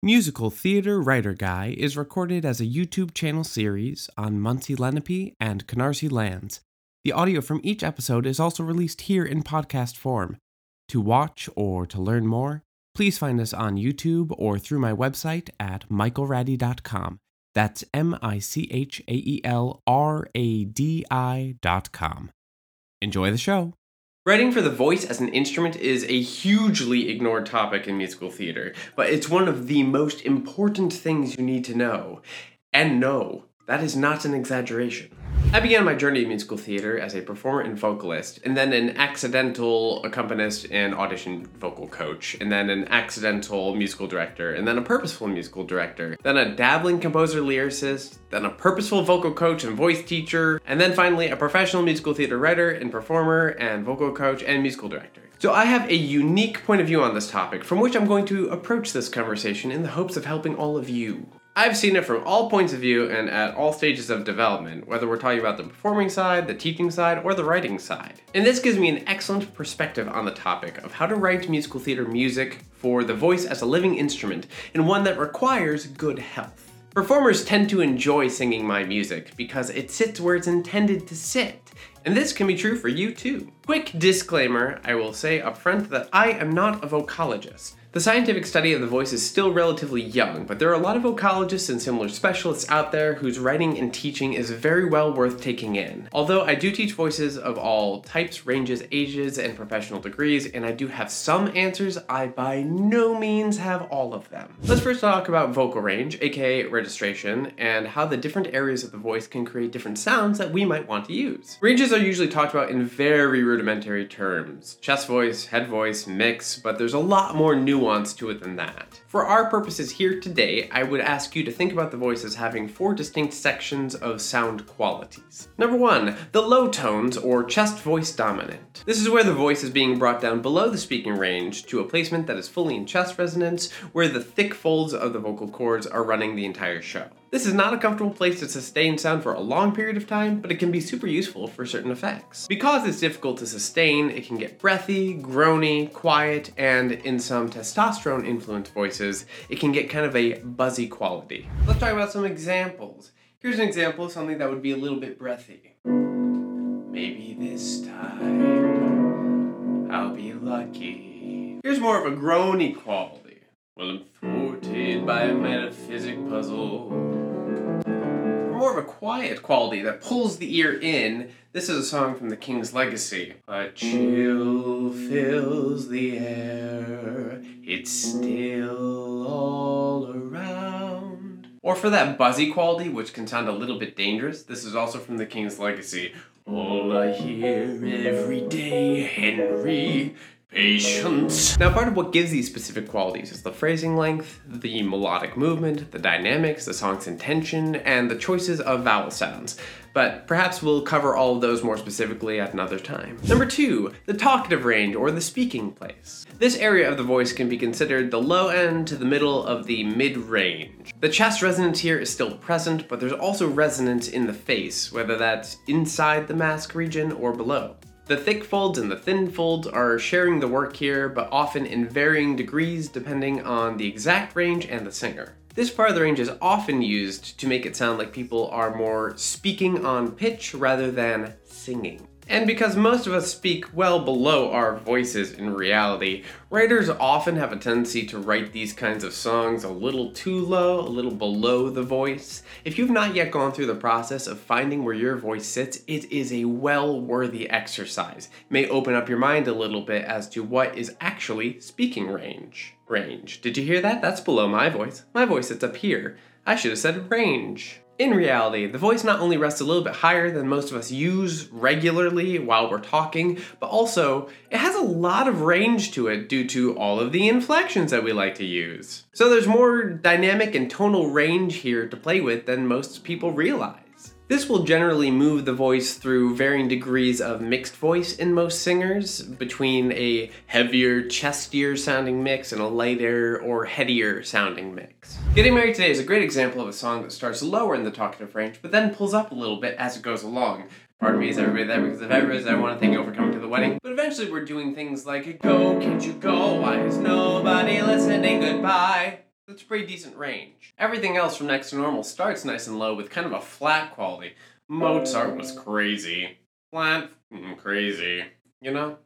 Musical Theater Writer Guy is recorded as a YouTube channel series on Munsee Lenape and Canarsie lands. The audio from each episode is also released here in podcast form. To watch or to learn more, please find us on YouTube or through my website at michaelradi.com. That's M I C H A E L R A D I dot com. Enjoy the show. Writing for the voice as an instrument is a hugely ignored topic in musical theater, but it's one of the most important things you need to know. And no, that is not an exaggeration. I began my journey in musical theater as a performer and vocalist, and then an accidental accompanist and audition vocal coach, and then an accidental musical director, and then a purposeful musical director, then a dabbling composer lyricist, then a purposeful vocal coach and voice teacher, and then finally a professional musical theater writer and performer and vocal coach and musical director. So I have a unique point of view on this topic from which I'm going to approach this conversation in the hopes of helping all of you. I've seen it from all points of view and at all stages of development, whether we're talking about the performing side, the teaching side, or the writing side. And this gives me an excellent perspective on the topic of how to write musical theater music for the voice as a living instrument, and one that requires good health. Performers tend to enjoy singing my music because it sits where it's intended to sit. And this can be true for you too. Quick disclaimer I will say up front that I am not a vocologist. The scientific study of the voice is still relatively young, but there are a lot of vocologists and similar specialists out there whose writing and teaching is very well worth taking in. Although I do teach voices of all types, ranges, ages, and professional degrees, and I do have some answers, I by no means have all of them. Let's first talk about vocal range, aka registration, and how the different areas of the voice can create different sounds that we might want to use. Ranges are usually talked about in very rudimentary terms chest voice, head voice, mix, but there's a lot more nuance nuance to it than that. For our purposes here today, I would ask you to think about the voice as having four distinct sections of sound qualities. Number one, the low tones or chest voice dominant. This is where the voice is being brought down below the speaking range to a placement that is fully in chest resonance, where the thick folds of the vocal cords are running the entire show. This is not a comfortable place to sustain sound for a long period of time, but it can be super useful for certain effects. Because it's difficult to sustain, it can get breathy, groany, quiet, and in some testosterone influenced voices, it can get kind of a buzzy quality. Let's talk about some examples. Here's an example of something that would be a little bit breathy. Maybe this time I'll be lucky. Here's more of a groany quality. Well, I'm thwarted by a metaphysic puzzle. More of a quiet quality that pulls the ear in. This is a song from The King's Legacy. A chill fills the air, it's still all around. Or for that buzzy quality, which can sound a little bit dangerous, this is also from The King's Legacy. All I hear every day, Henry, Patience. Now, part of what gives these specific qualities is the phrasing length, the melodic movement, the dynamics, the song's intention, and the choices of vowel sounds. But perhaps we'll cover all of those more specifically at another time. Number two, the talkative range or the speaking place. This area of the voice can be considered the low end to the middle of the mid range. The chest resonance here is still present, but there's also resonance in the face, whether that's inside the mask region or below. The thick folds and the thin folds are sharing the work here, but often in varying degrees depending on the exact range and the singer. This part of the range is often used to make it sound like people are more speaking on pitch rather than singing. And because most of us speak well below our voices in reality, writers often have a tendency to write these kinds of songs a little too low, a little below the voice. If you've not yet gone through the process of finding where your voice sits, it is a well worthy exercise. It may open up your mind a little bit as to what is actually speaking range. Range. Did you hear that? That's below my voice. My voice sits up here. I should have said range. In reality, the voice not only rests a little bit higher than most of us use regularly while we're talking, but also it has a lot of range to it due to all of the inflections that we like to use. So there's more dynamic and tonal range here to play with than most people realize. This will generally move the voice through varying degrees of mixed voice in most singers, between a heavier, chestier sounding mix and a lighter or headier sounding mix. Getting Married Today is a great example of a song that starts lower in the talkative range, but then pulls up a little bit as it goes along. Pardon me, is everybody there because of everybody? I want to thank you for coming to the wedding. But eventually we're doing things like, Go, can't you go? Why is nobody listening? Goodbye. That's a pretty decent range. Everything else from next to normal starts nice and low with kind of a flat quality. Mozart was crazy. Flat, mm, crazy. You know?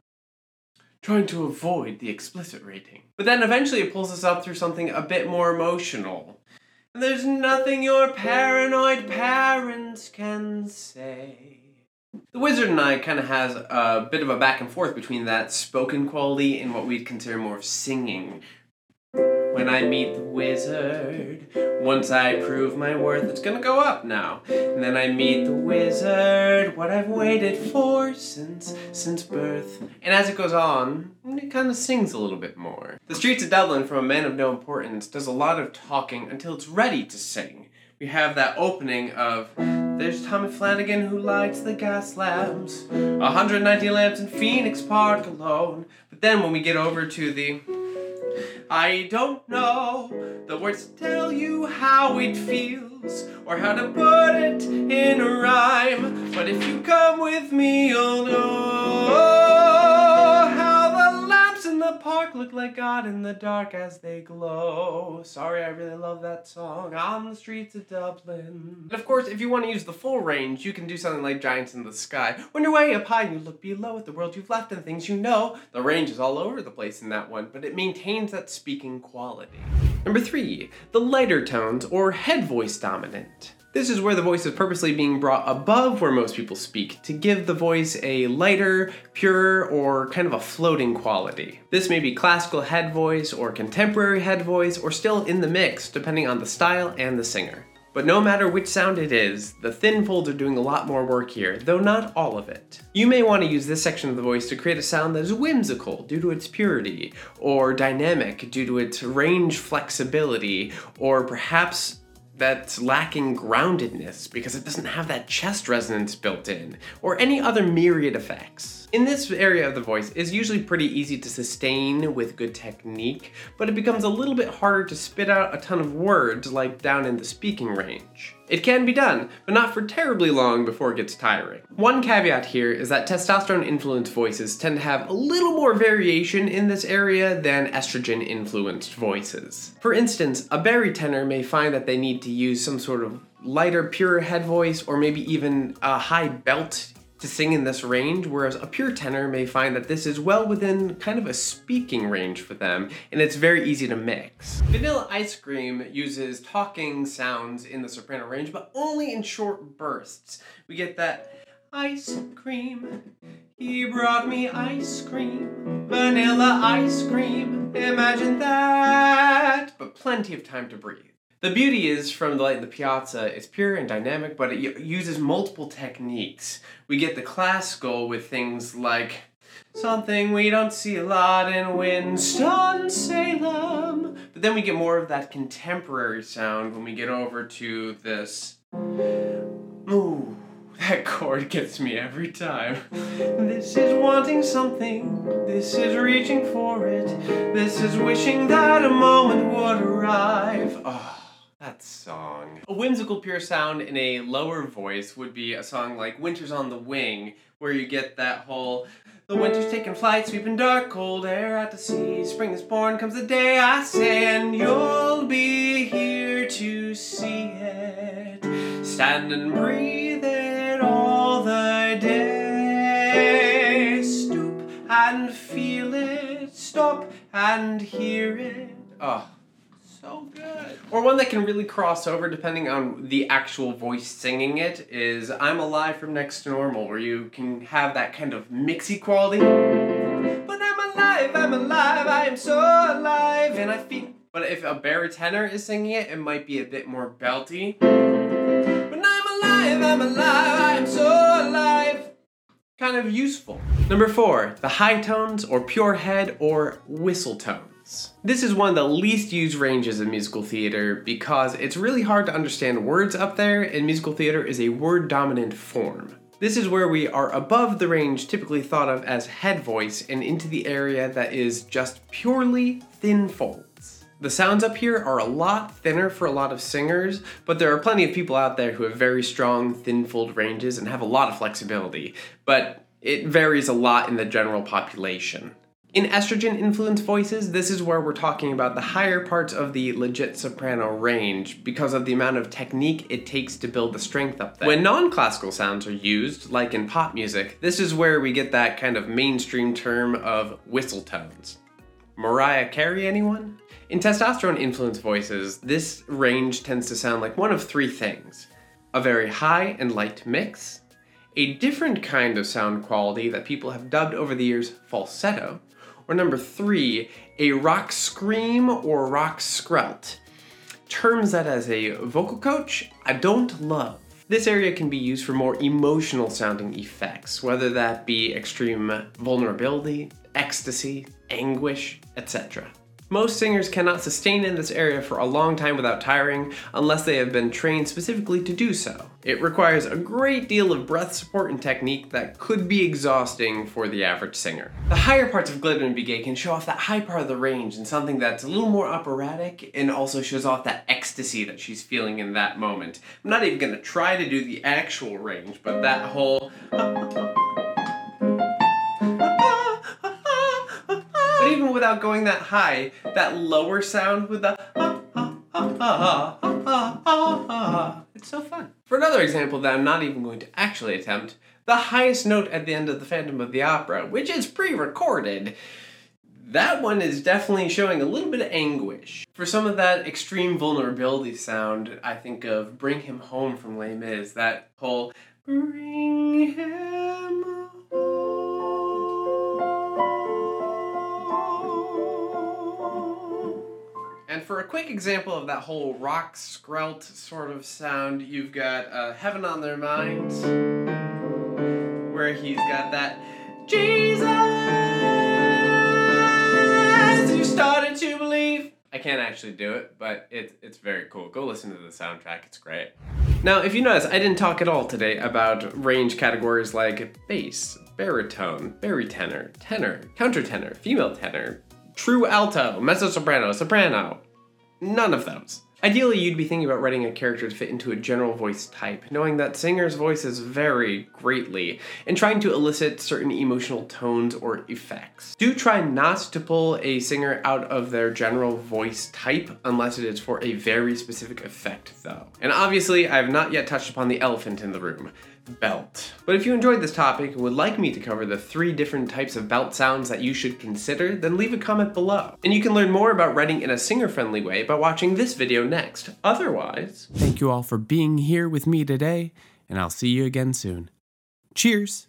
Trying to avoid the explicit rating. But then eventually it pulls us up through something a bit more emotional. There's nothing your paranoid parents can say. The Wizard and I kind of has a bit of a back and forth between that spoken quality and what we'd consider more of singing when I meet the wizard. Once I prove my worth, it's gonna go up now. And then I meet the wizard, what I've waited for since since birth. And as it goes on, it kind of sings a little bit more. The Streets of Dublin, from a man of no importance, does a lot of talking until it's ready to sing. We have that opening of there's Tommy Flanagan who lights the gas lamps, 190 lamps in Phoenix Park alone. But then when we get over to the I don't know the words to tell you how it feels or how to put it in a rhyme. But if you come with me, you'll know the park look like God in the dark as they glow. Sorry, I really love that song. On the streets of Dublin. And of course, if you want to use the full range, you can do something like Giants in the Sky. When you're way up high and you look below at the world you've left and things you know, the range is all over the place in that one, but it maintains that speaking quality. Number three, the lighter tones or head voice dominant. This is where the voice is purposely being brought above where most people speak to give the voice a lighter, purer, or kind of a floating quality. This may be classical head voice or contemporary head voice or still in the mix depending on the style and the singer. But no matter which sound it is, the thin folds are doing a lot more work here, though not all of it. You may want to use this section of the voice to create a sound that is whimsical due to its purity, or dynamic due to its range flexibility, or perhaps that's lacking groundedness because it doesn't have that chest resonance built in, or any other myriad effects. In this area of the voice, it's usually pretty easy to sustain with good technique, but it becomes a little bit harder to spit out a ton of words like down in the speaking range. It can be done, but not for terribly long before it gets tiring. One caveat here is that testosterone influenced voices tend to have a little more variation in this area than estrogen influenced voices. For instance, a barytenor may find that they need to use some sort of lighter, purer head voice, or maybe even a high belt to sing in this range, whereas a pure tenor may find that this is well within kind of a speaking range for them, and it's very easy to mix. Vanilla Ice Cream uses talking sounds in the soprano range, but only in short bursts. We get that ice cream, he brought me ice cream, vanilla ice cream, imagine that, but plenty of time to breathe. The beauty is from the light in the piazza, it's pure and dynamic, but it uses multiple techniques. We get the classical with things like something we don't see a lot in Winston-Salem. But then we get more of that contemporary sound when we get over to this. Ooh, that chord gets me every time. This is wanting something, this is reaching for it, this is wishing that a moment would arrive. Oh. Song. A whimsical pure sound in a lower voice would be a song like Winter's on the Wing, where you get that whole the winter's taking flight, sweeping dark, cold air out to sea. Spring is born, comes the day I say, and you'll be here to see it. Stand and breathe it all the day. Stoop and feel it, stop and hear it. Oh so good. Or one that can really cross over depending on the actual voice singing it is I'm Alive from Next to Normal, where you can have that kind of mixy quality. But I'm alive, I'm alive, I am so alive, and I feel. But if a baritone is singing it, it might be a bit more belty. But I'm alive, I'm alive, I am so alive. Kind of useful. Number four, the high tones or pure head or whistle tone. This is one of the least used ranges in musical theater because it's really hard to understand words up there, and musical theater is a word dominant form. This is where we are above the range typically thought of as head voice and into the area that is just purely thin folds. The sounds up here are a lot thinner for a lot of singers, but there are plenty of people out there who have very strong thin fold ranges and have a lot of flexibility, but it varies a lot in the general population. In estrogen influenced voices, this is where we're talking about the higher parts of the legit soprano range because of the amount of technique it takes to build the strength up there. When non classical sounds are used, like in pop music, this is where we get that kind of mainstream term of whistle tones. Mariah Carey, anyone? In testosterone influenced voices, this range tends to sound like one of three things a very high and light mix, a different kind of sound quality that people have dubbed over the years falsetto, or number three, a rock scream or rock skrelt. Terms that as a vocal coach, I don't love. This area can be used for more emotional sounding effects, whether that be extreme vulnerability, ecstasy, anguish, etc. Most singers cannot sustain in this area for a long time without tiring unless they have been trained specifically to do so. It requires a great deal of breath support and technique that could be exhausting for the average singer. The higher parts of Glitter and Be Gay can show off that high part of the range and something that's a little more operatic and also shows off that ecstasy that she's feeling in that moment. I'm not even gonna try to do the actual range, but that whole without going that high, that lower sound with the it's so fun. For another example that I'm not even going to actually attempt, the highest note at the end of the Phantom of the Opera, which is pre-recorded, that one is definitely showing a little bit of anguish. For some of that extreme vulnerability sound, I think of Bring Him Home from Les Mis, that whole Bring Him for a quick example of that whole rock skrelt sort of sound, you've got uh, Heaven on Their Minds, where he's got that Jesus, you started to believe. I can't actually do it, but it, it's very cool. Go listen to the soundtrack, it's great. Now, if you notice, I didn't talk at all today about range categories like bass, baritone, barytenor, tenor, countertenor, female tenor, true alto, mezzo soprano, soprano. None of those. Ideally, you'd be thinking about writing a character to fit into a general voice type, knowing that singers' voices vary greatly, and trying to elicit certain emotional tones or effects. Do try not to pull a singer out of their general voice type unless it is for a very specific effect, though. And obviously, I have not yet touched upon the elephant in the room belt. But if you enjoyed this topic and would like me to cover the three different types of belt sounds that you should consider, then leave a comment below. And you can learn more about writing in a singer-friendly way by watching this video next. Otherwise... Thank you all for being here with me today, and I'll see you again soon. Cheers!